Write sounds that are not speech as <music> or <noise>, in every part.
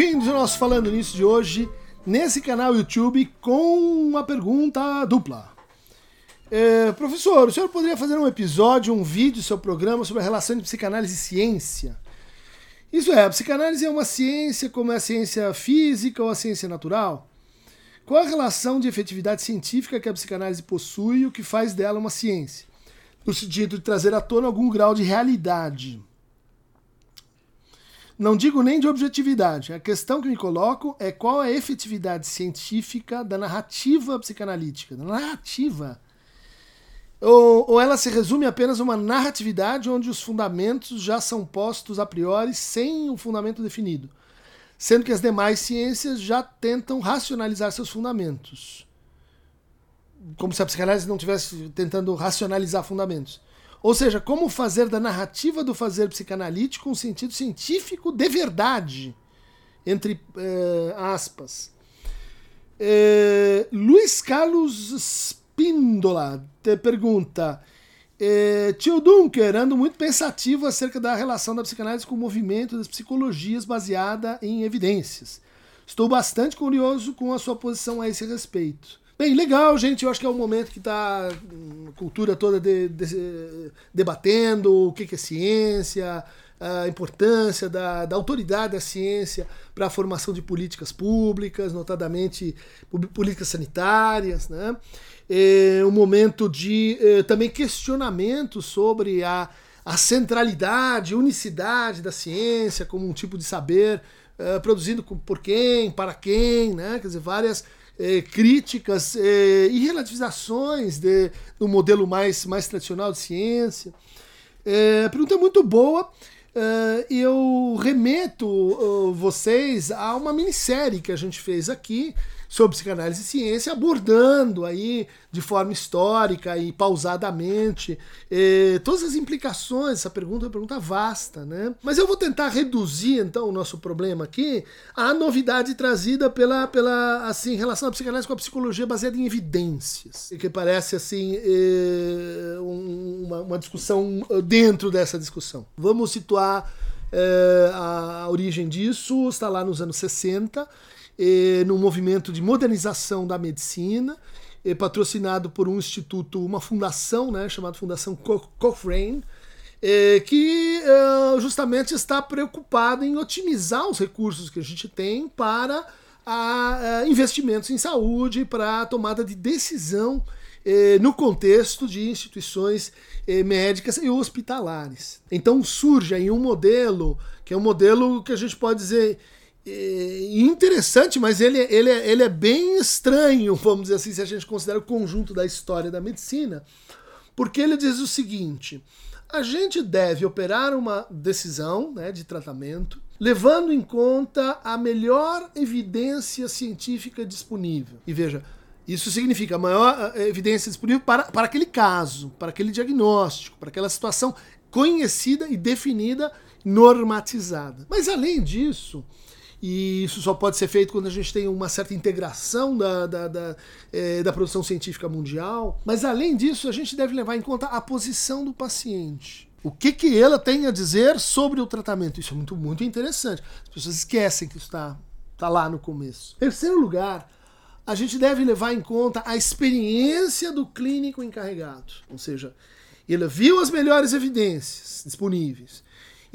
Bem-vindos ao nosso Falando Nisso de hoje, nesse canal YouTube, com uma pergunta dupla. É, professor, o senhor poderia fazer um episódio, um vídeo, seu programa sobre a relação entre psicanálise e ciência? Isso é, a psicanálise é uma ciência como é a ciência física ou a ciência natural? Qual a relação de efetividade científica que a psicanálise possui e o que faz dela uma ciência? No sentido de trazer à tona algum grau de realidade. Não digo nem de objetividade. A questão que me coloco é qual é a efetividade científica da narrativa psicanalítica. Da narrativa. Ou, ou ela se resume apenas a uma narratividade onde os fundamentos já são postos a priori sem um fundamento definido sendo que as demais ciências já tentam racionalizar seus fundamentos. Como se a psicanálise não estivesse tentando racionalizar fundamentos. Ou seja, como fazer da narrativa do fazer psicanalítico um sentido científico de verdade, entre eh, aspas. Eh, Luiz Carlos Spindola te pergunta: é, tio Dunker, ando muito pensativo acerca da relação da psicanálise com o movimento das psicologias baseada em evidências. Estou bastante curioso com a sua posição a esse respeito. Bem, legal, gente. Eu acho que é o momento que está a cultura toda de, de, debatendo o que, que é ciência, a importância da, da autoridade da ciência para a formação de políticas públicas, notadamente políticas sanitárias, né? É um momento de é, também questionamento sobre a, a centralidade, unicidade da ciência como um tipo de saber é, produzido por quem, para quem, né? Quer dizer, várias é, críticas é, e relativizações de, do modelo mais, mais tradicional de ciência. É, a pergunta é muito boa. Uh, eu remeto vocês a uma minissérie que a gente fez aqui sobre psicanálise e ciência, abordando aí de forma histórica e pausadamente eh, todas as implicações. Essa pergunta é uma pergunta vasta, né? Mas eu vou tentar reduzir então o nosso problema aqui à novidade trazida pela, pela assim, relação da psicanálise com a psicologia baseada em evidências, que parece assim eh, uma, uma discussão dentro dessa discussão. Vamos situar eh, a origem disso, está lá nos anos 60 eh, no movimento de modernização da medicina, eh, patrocinado por um instituto, uma fundação, né, chamada Fundação Cochrane, eh, que eh, justamente está preocupada em otimizar os recursos que a gente tem para a, a investimentos em saúde, para a tomada de decisão eh, no contexto de instituições eh, médicas e hospitalares. Então surge aí um modelo que é um modelo que a gente pode dizer interessante, mas ele, ele, é, ele é bem estranho, vamos dizer assim, se a gente considera o conjunto da história da medicina, porque ele diz o seguinte: a gente deve operar uma decisão né, de tratamento levando em conta a melhor evidência científica disponível. E veja, isso significa a maior evidência disponível para, para aquele caso, para aquele diagnóstico, para aquela situação conhecida e definida, normatizada. Mas além disso, e isso só pode ser feito quando a gente tem uma certa integração da, da, da, é, da produção científica mundial. Mas além disso, a gente deve levar em conta a posição do paciente. O que, que ela tem a dizer sobre o tratamento? Isso é muito, muito interessante. As pessoas esquecem que isso está tá lá no começo. Terceiro lugar, a gente deve levar em conta a experiência do clínico encarregado. Ou seja, ele viu as melhores evidências disponíveis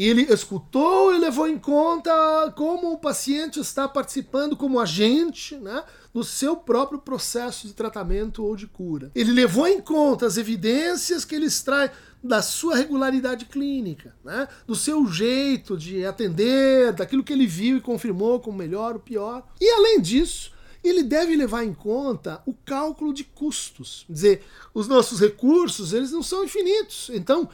ele escutou e levou em conta como o paciente está participando como agente né, no seu próprio processo de tratamento ou de cura. Ele levou em conta as evidências que ele extrai da sua regularidade clínica, né, do seu jeito de atender, daquilo que ele viu e confirmou como melhor ou pior. E além disso, ele deve levar em conta o cálculo de custos. Quer dizer, os nossos recursos eles não são infinitos. Então,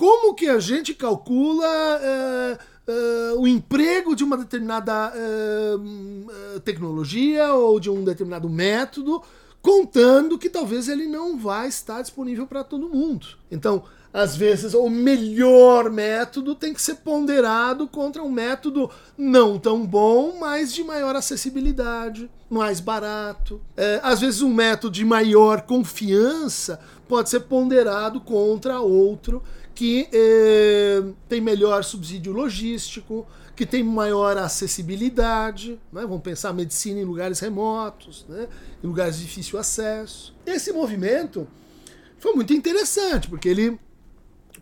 como que a gente calcula uh, uh, o emprego de uma determinada uh, tecnologia ou de um determinado método, contando que talvez ele não vai estar disponível para todo mundo. Então, às vezes, o melhor método tem que ser ponderado contra um método não tão bom, mas de maior acessibilidade, mais barato. É, às vezes, um método de maior confiança pode ser ponderado contra outro que eh, tem melhor subsídio logístico, que tem maior acessibilidade, né? vamos pensar medicina em lugares remotos, né? em lugares de difícil acesso. Esse movimento foi muito interessante, porque ele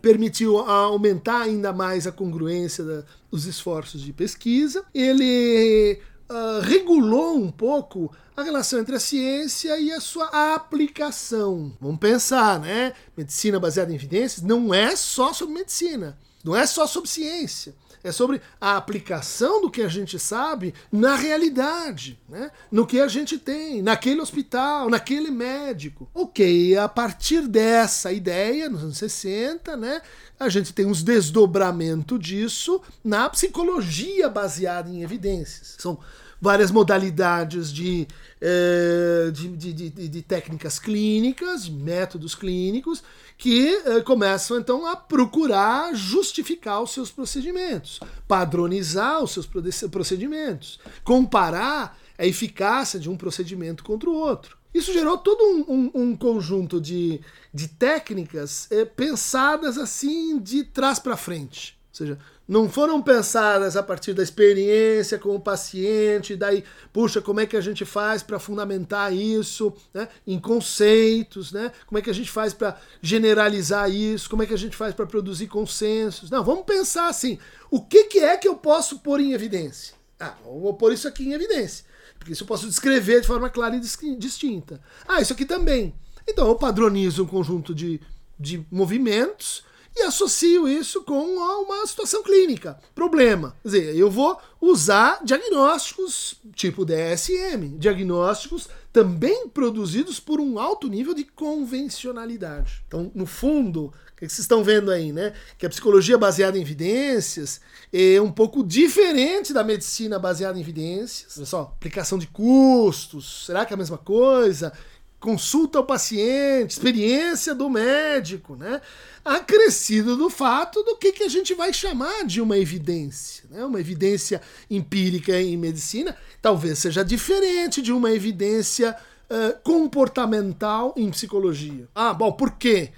permitiu aumentar ainda mais a congruência da, dos esforços de pesquisa, ele uh, regulou um pouco a relação entre a ciência e a sua aplicação. Vamos pensar, né? Medicina baseada em evidências não é só sobre medicina, não é só sobre ciência é sobre a aplicação do que a gente sabe na realidade, né? no que a gente tem, naquele hospital, naquele médico. Ok, a partir dessa ideia, nos anos 60, né, a gente tem uns desdobramentos disso na psicologia baseada em evidências. São várias modalidades de, eh, de, de, de, de técnicas clínicas, métodos clínicos, que eh, começam então a procurar justificar os seus procedimentos, padronizar os seus procedimentos, comparar a eficácia de um procedimento contra o outro. Isso gerou todo um, um, um conjunto de, de técnicas eh, pensadas assim de trás para frente. Seja, não foram pensadas a partir da experiência com o paciente, daí, puxa, como é que a gente faz para fundamentar isso né, em conceitos, né? como é que a gente faz para generalizar isso, como é que a gente faz para produzir consensos. Não, vamos pensar assim, o que, que é que eu posso pôr em evidência? Ah, vou pôr isso aqui em evidência, porque isso eu posso descrever de forma clara e distinta. Ah, isso aqui também. Então eu padronizo um conjunto de, de movimentos, e associo isso com uma situação clínica. Problema. Quer dizer, eu vou usar diagnósticos tipo DSM, diagnósticos também produzidos por um alto nível de convencionalidade. Então, no fundo, o que vocês estão vendo aí, né? Que a psicologia baseada em evidências é um pouco diferente da medicina baseada em evidências. Olha só, aplicação de custos, será que é a mesma coisa? Consulta ao paciente, experiência do médico, né? acrescido do fato do que, que a gente vai chamar de uma evidência. Né? Uma evidência empírica em medicina talvez seja diferente de uma evidência uh, comportamental em psicologia. Ah, bom, por quê?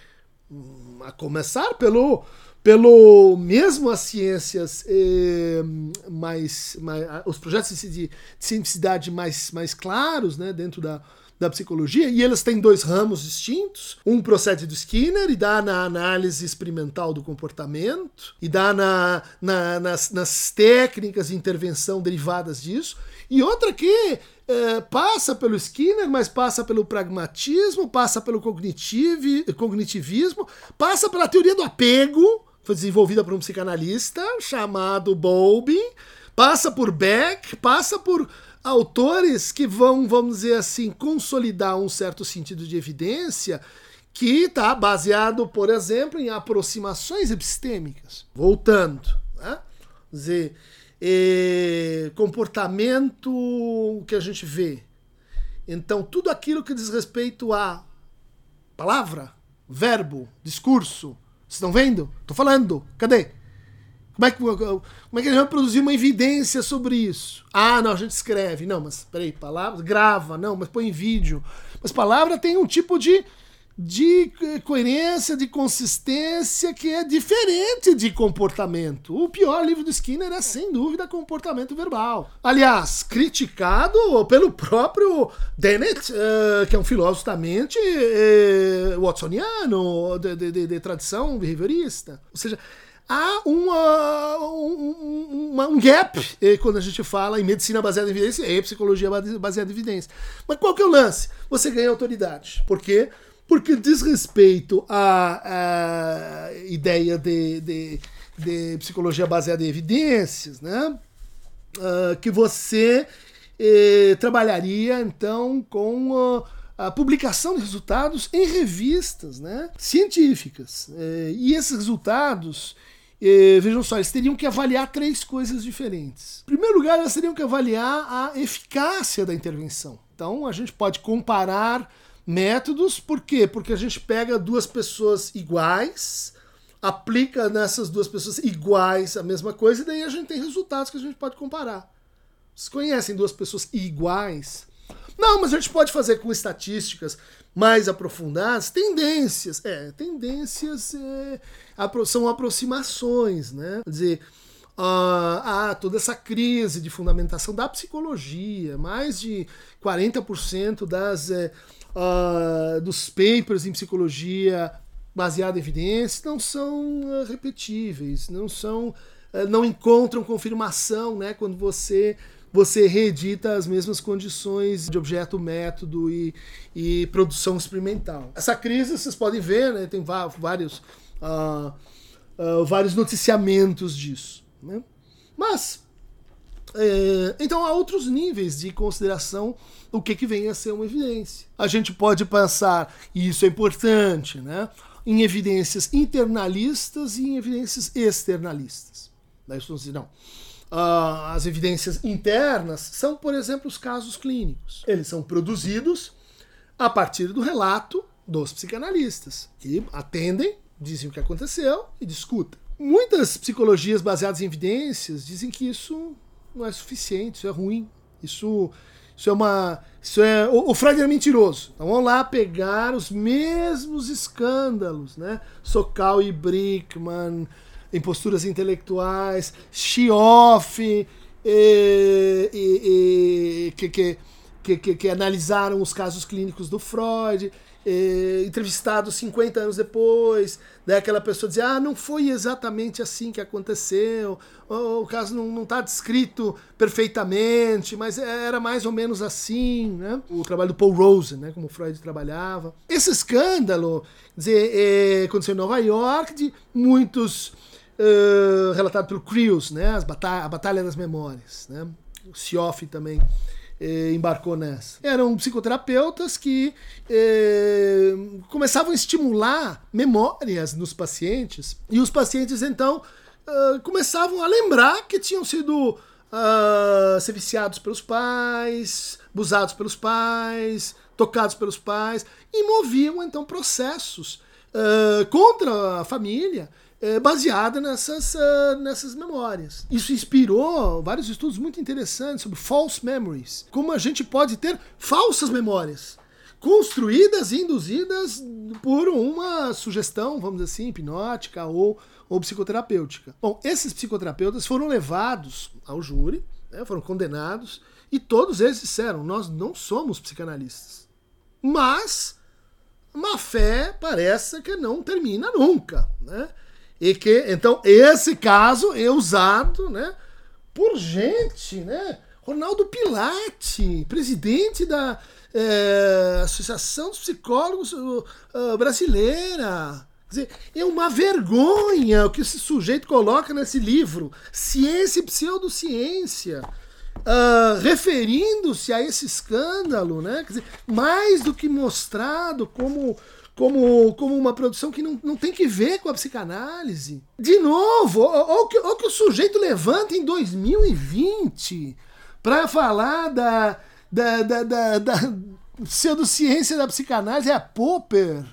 Hum, a começar pelo, pelo mesmo as ciências eh, mais, mais, os projetos de, de cientificidade mais, mais claros né, dentro da da psicologia, e eles têm dois ramos distintos. Um procede do Skinner e dá na análise experimental do comportamento, e dá na, na nas, nas técnicas de intervenção derivadas disso, e outra que é, passa pelo Skinner, mas passa pelo pragmatismo, passa pelo cognitivismo, passa pela teoria do apego, foi desenvolvida por um psicanalista chamado Bowlby, passa por Beck, passa por autores que vão, vamos dizer assim, consolidar um certo sentido de evidência que está baseado, por exemplo, em aproximações epistêmicas. Voltando, né? dizer, é, comportamento que a gente vê. Então, tudo aquilo que diz respeito a palavra, verbo, discurso. Vocês estão vendo? Estou falando. Cadê? Como é, que, como é que a gente vai produzir uma evidência sobre isso? Ah, não, a gente escreve. Não, mas peraí, palavras, grava, não, mas põe em vídeo. Mas palavra tem um tipo de, de coerência, de consistência que é diferente de comportamento. O pior livro do Skinner é, sem dúvida, comportamento verbal. Aliás, criticado pelo próprio Dennett, uh, que é um filósofo também uh, watsoniano, de, de, de, de tradição behaviorista. Ou seja, há uma, um, uma, um gap eh, quando a gente fala em medicina baseada em evidência e psicologia baseada em evidência. Mas qual que é o lance? Você ganha autoridade. Por quê? Porque diz respeito à, à ideia de, de, de, psicologia baseada em evidências, né? Uh, que você eh, trabalharia então com uh, a publicação de resultados em revistas né, científicas. Eh, e esses resultados e, vejam só, eles teriam que avaliar três coisas diferentes. Em primeiro lugar, eles teriam que avaliar a eficácia da intervenção. Então, a gente pode comparar métodos, por quê? Porque a gente pega duas pessoas iguais, aplica nessas duas pessoas iguais a mesma coisa, e daí a gente tem resultados que a gente pode comparar. Vocês conhecem duas pessoas iguais? Não, mas a gente pode fazer com estatísticas mais aprofundadas, tendências. É, tendências é, são aproximações, né? Quer dizer, há toda essa crise de fundamentação da psicologia. Mais de 40% das, é, uh, dos papers em psicologia baseado em evidências não são repetíveis, não são uh, não encontram confirmação, né, quando você você reedita as mesmas condições de objeto, método e, e produção experimental. Essa crise vocês podem ver, né, tem vários uh, vários noticiamentos disso, né? Mas é, então há outros níveis de consideração do que, que vem a ser uma evidência. A gente pode pensar, e isso é importante, né, em evidências internalistas e em evidências externalistas. Daí dizer, não. Uh, as evidências internas são, por exemplo, os casos clínicos. Eles são produzidos a partir do relato dos psicanalistas, que atendem, dizem o que aconteceu e discutem. Muitas psicologias baseadas em evidências dizem que isso não é suficiente, isso é ruim, isso, isso é uma. Isso é, o, o Freud era mentiroso. Então vamos lá pegar os mesmos escândalos, né? Sokal e Brickman, em posturas intelectuais, Schioff, e, e, e, que, que, que, que analisaram os casos clínicos do Freud eh, entrevistado 50 anos depois, daí aquela pessoa dizia, ah, não foi exatamente assim que aconteceu, o caso não está descrito perfeitamente, mas era mais ou menos assim, né? O trabalho do Paul Rosen, né, como Freud trabalhava. Esse escândalo, dizer, eh, aconteceu em Nova York, de muitos uh, relatado pelo Crews, né, as batalha, a Batalha das Memórias, né? O Sioff também eh, embarcou nessa. Eram psicoterapeutas que eh, começavam a estimular memórias nos pacientes e os pacientes então uh, começavam a lembrar que tinham sido uh, ser viciados pelos pais, abusados pelos pais, tocados pelos pais e moviam então processos uh, contra a família é, baseada nessas, uh, nessas memórias. Isso inspirou vários estudos muito interessantes sobre false memories, como a gente pode ter falsas memórias construídas e induzidas por uma sugestão, vamos dizer assim, hipnótica ou, ou psicoterapêutica. Bom, esses psicoterapeutas foram levados ao júri, né, foram condenados, e todos eles disseram: nós não somos psicanalistas. Mas má fé parece que não termina nunca. Né? E que, então, esse caso é usado, né, por gente, né? Ronaldo Pilate, presidente da é, Associação dos Psicólogos uh, Brasileira. Quer dizer, é uma vergonha o que esse sujeito coloca nesse livro, Ciência e Pseudociência, uh, referindo-se a esse escândalo, né? Quer dizer, mais do que mostrado como como, como uma produção que não, não tem que ver com a psicanálise. De novo, olha o que, que o sujeito levanta em 2020 para falar da, da, da, da, da pseudociência da psicanálise, é a Popper,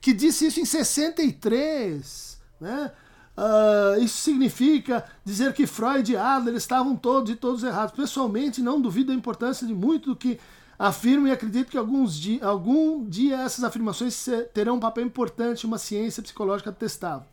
que disse isso em 63. Né? Uh, isso significa dizer que Freud e Adler estavam todos e todos errados. Pessoalmente, não duvido da importância de muito do que Afirmo e acredito que alguns di algum dia essas afirmações terão um papel importante em uma ciência psicológica testável.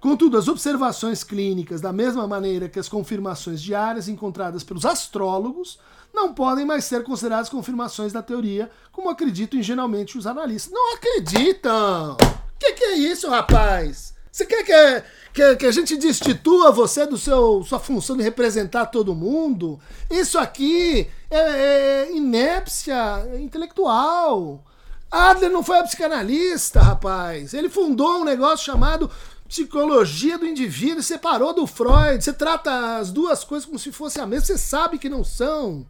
Contudo, as observações clínicas, da mesma maneira que as confirmações diárias encontradas pelos astrólogos, não podem mais ser consideradas confirmações da teoria, como acreditam ingenuamente os analistas. Não acreditam! O que, que é isso, rapaz? Você quer que, que, que, a gente destitua você do seu sua função de representar todo mundo? Isso aqui é, é inépcia intelectual. Adler não foi a psicanalista, rapaz. Ele fundou um negócio chamado psicologia do indivíduo e separou do Freud. Você trata as duas coisas como se fossem a mesma. Você sabe que não são.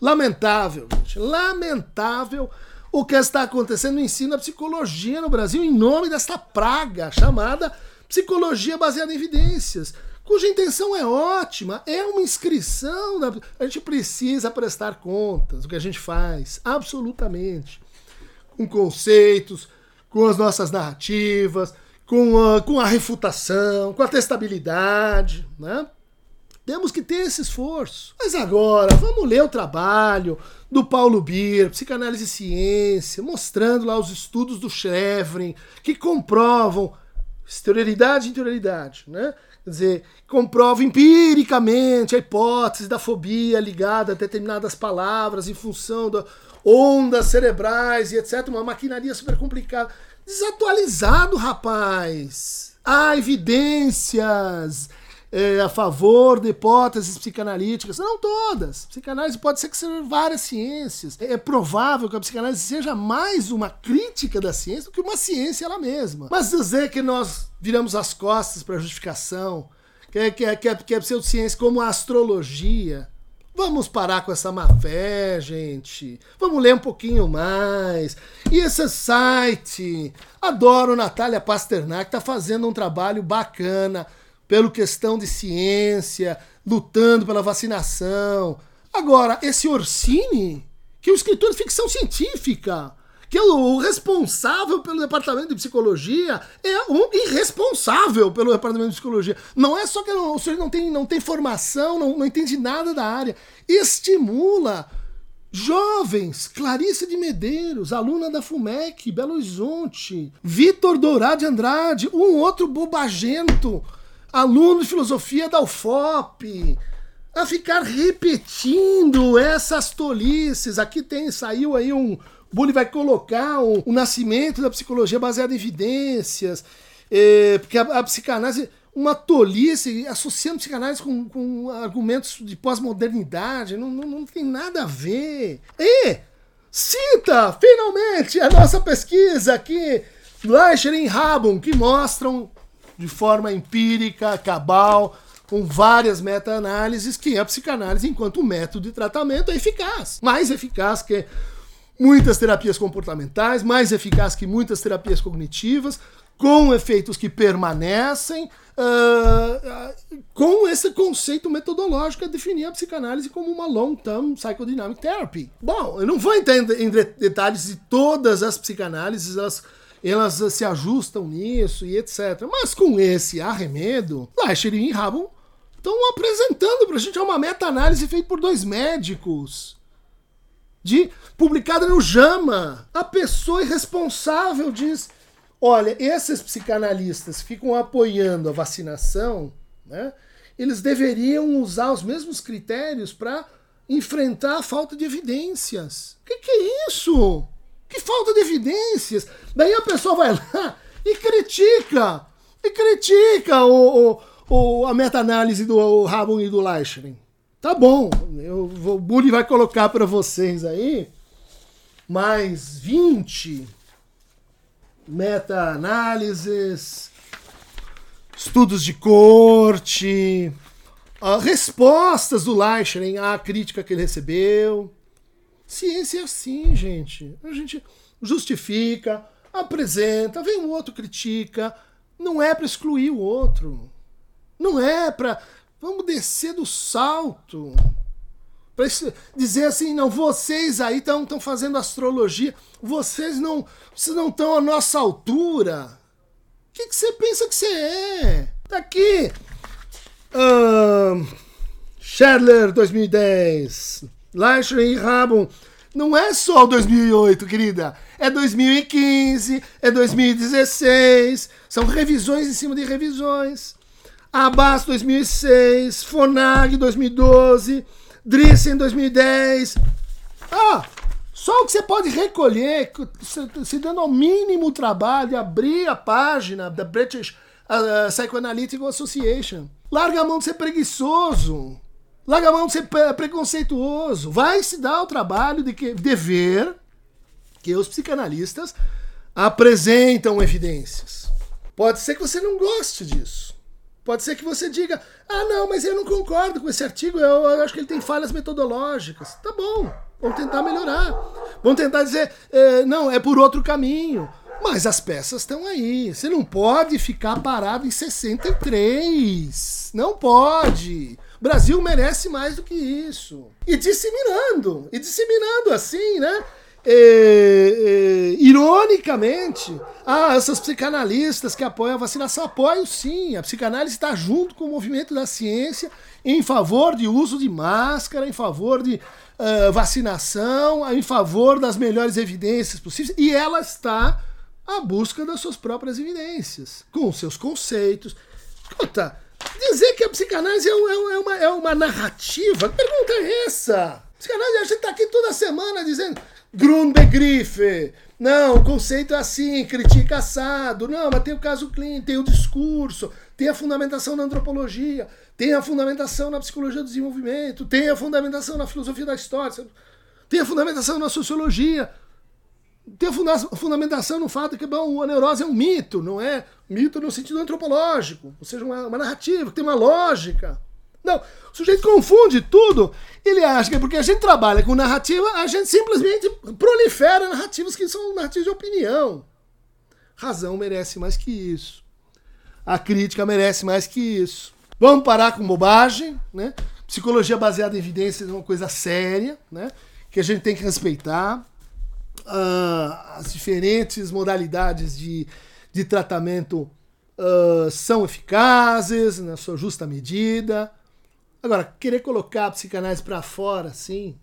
Lamentável, gente. Lamentável o que está acontecendo no ensino da psicologia no Brasil em nome desta praga chamada psicologia baseada em evidências, cuja intenção é ótima, é uma inscrição. Da... A gente precisa prestar contas do que a gente faz, absolutamente. Com conceitos, com as nossas narrativas, com a, com a refutação, com a testabilidade, né? Temos que ter esse esforço. Mas agora, vamos ler o trabalho do Paulo Bier, Psicanálise e Ciência, mostrando lá os estudos do Schrevrin, que comprovam Exterioridade e interioridade, né? Quer dizer, comprova empiricamente a hipótese da fobia ligada a determinadas palavras em função da ondas cerebrais e etc. Uma maquinaria super complicada. Desatualizado, rapaz! Há evidências é, a favor de hipóteses psicanalíticas. Não todas. Psicanálise pode ser que sejam várias ciências. É, é provável que a psicanálise seja mais uma crítica da ciência do que uma ciência ela mesma. Mas dizer que nós viramos as costas para a justificação, que é, que, é, que, é, que é pseudociência como a astrologia, Vamos parar com essa má fé, gente. Vamos ler um pouquinho mais. E esse site, adoro Natália Pasternak, tá fazendo um trabalho bacana pelo questão de ciência, lutando pela vacinação. Agora, esse Orsini, que é um escritor de ficção científica, que é o responsável pelo departamento de psicologia, é um irresponsável pelo departamento de psicologia. Não é só que o senhor não tem, não tem formação, não, não entende nada da área. Estimula jovens, Clarice de Medeiros, aluna da FUMEC, Belo Horizonte, Vitor Dourado de Andrade, um outro bobagento, aluno de filosofia da UFOP a ficar repetindo essas tolices. Aqui tem, saiu aí um, Bully vai colocar o, nascimento da psicologia baseada em evidências, é, porque a, a, psicanálise, uma tolice, associando psicanálise com, com argumentos de pós-modernidade, não, não, não, tem nada a ver. E cita, finalmente, a nossa pesquisa aqui, Fleischer e Rabon, que mostram de forma empírica, cabal, com várias meta-análises, que a psicanálise, enquanto método de tratamento, é eficaz. Mais eficaz que muitas terapias comportamentais, mais eficaz que muitas terapias cognitivas, com efeitos que permanecem, uh, com esse conceito metodológico a definir a psicanálise como uma long-term psychodynamic therapy. Bom, eu não vou entender em detalhes de todas as psicanálises, elas, elas se ajustam nisso e etc. Mas com esse arremedo, Lasher e Rabon estão apresentando para a gente uma meta-análise feita por dois médicos de publicada no JAMA. A pessoa irresponsável diz: olha, esses psicanalistas ficam apoiando a vacinação, né? Eles deveriam usar os mesmos critérios para enfrentar a falta de evidências. O que, que é isso? Que falta de evidências? Daí a pessoa vai lá <laughs> e critica, e critica o, o, o a meta-análise do Rabon e do Leichling. Tá bom, eu o Bully vai colocar para vocês aí mais 20 meta-análises, estudos de corte, uh, respostas do Leichering à crítica que ele recebeu. Ciência é assim, gente. A gente justifica, apresenta, vem um outro critica. Não é para excluir o outro. Não é para Vamos descer do salto. Para dizer assim, não, vocês aí estão fazendo astrologia, vocês não vocês não estão à nossa altura. O que, que você pensa que você é? Tá aqui. Schadler 2010. Leischer e Rabon. Não é só o 2008, querida. É 2015, é 2016. São revisões em cima de revisões. Abbas 2006, Fonag 2012, Drissen 2010. Ah, só o que você pode recolher, se dando ao mínimo trabalho, abrir a página da British uh, Psychoanalytic Association. Larga a mão de ser preguiçoso. Larga a mão de ser preconceituoso. Vai se dar o trabalho de, que, de ver que os psicanalistas apresentam evidências. Pode ser que você não goste disso. Pode ser que você diga: ah, não, mas eu não concordo com esse artigo, eu, eu acho que ele tem falhas metodológicas. Tá bom, vamos tentar melhorar. Vamos tentar dizer: é, não, é por outro caminho. Mas as peças estão aí. Você não pode ficar parado em 63. Não pode. Brasil merece mais do que isso. E disseminando. E disseminando assim, né? É, é, ironicamente, ah, essas psicanalistas que apoiam a vacinação, apoiam sim. A psicanálise está junto com o movimento da ciência em favor de uso de máscara, em favor de uh, vacinação, em favor das melhores evidências possíveis, e ela está a busca das suas próprias evidências, com seus conceitos. Escuta, dizer que a psicanálise é, é, é, uma, é uma narrativa, que pergunta é essa? Psicanálise, a gente está aqui toda semana dizendo Grundbegriff, não, o conceito é assim, critica assado. Não, mas tem o caso clínico, tem o discurso, tem a fundamentação na antropologia, tem a fundamentação na psicologia do desenvolvimento, tem a fundamentação na filosofia da história, tem a fundamentação na sociologia, tem a fundamentação no fato que bom, a neurose é um mito, não é mito no sentido antropológico, ou seja, uma, uma narrativa, que tem uma lógica. Não, o sujeito confunde tudo. Ele acha que porque a gente trabalha com narrativa, a gente simplesmente prolifera narrativas que são narrativas de opinião. Razão merece mais que isso. A crítica merece mais que isso. Vamos parar com bobagem, né? Psicologia baseada em evidências é uma coisa séria, né? Que a gente tem que respeitar. Uh, as diferentes modalidades de, de tratamento uh, são eficazes na sua justa medida. Agora, querer colocar a psicanálise para fora, assim,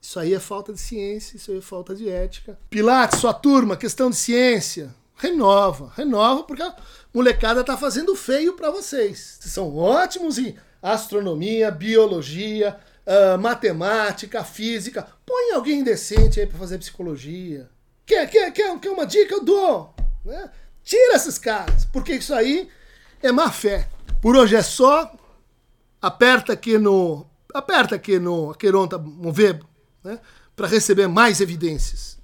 isso aí é falta de ciência, isso aí é falta de ética. Pilates, sua turma, questão de ciência, renova, renova, porque a molecada tá fazendo feio para vocês. Vocês são ótimos em astronomia, biologia, uh, matemática, física. Põe alguém decente aí para fazer psicologia. Quer, quer, quer, quer uma dica? Eu dou. Né? Tira esses caras, porque isso aí é má fé. Por hoje é só. Aperta aqui no. Aperta aqui no Aqueronta Movebo, né? Para receber mais evidências.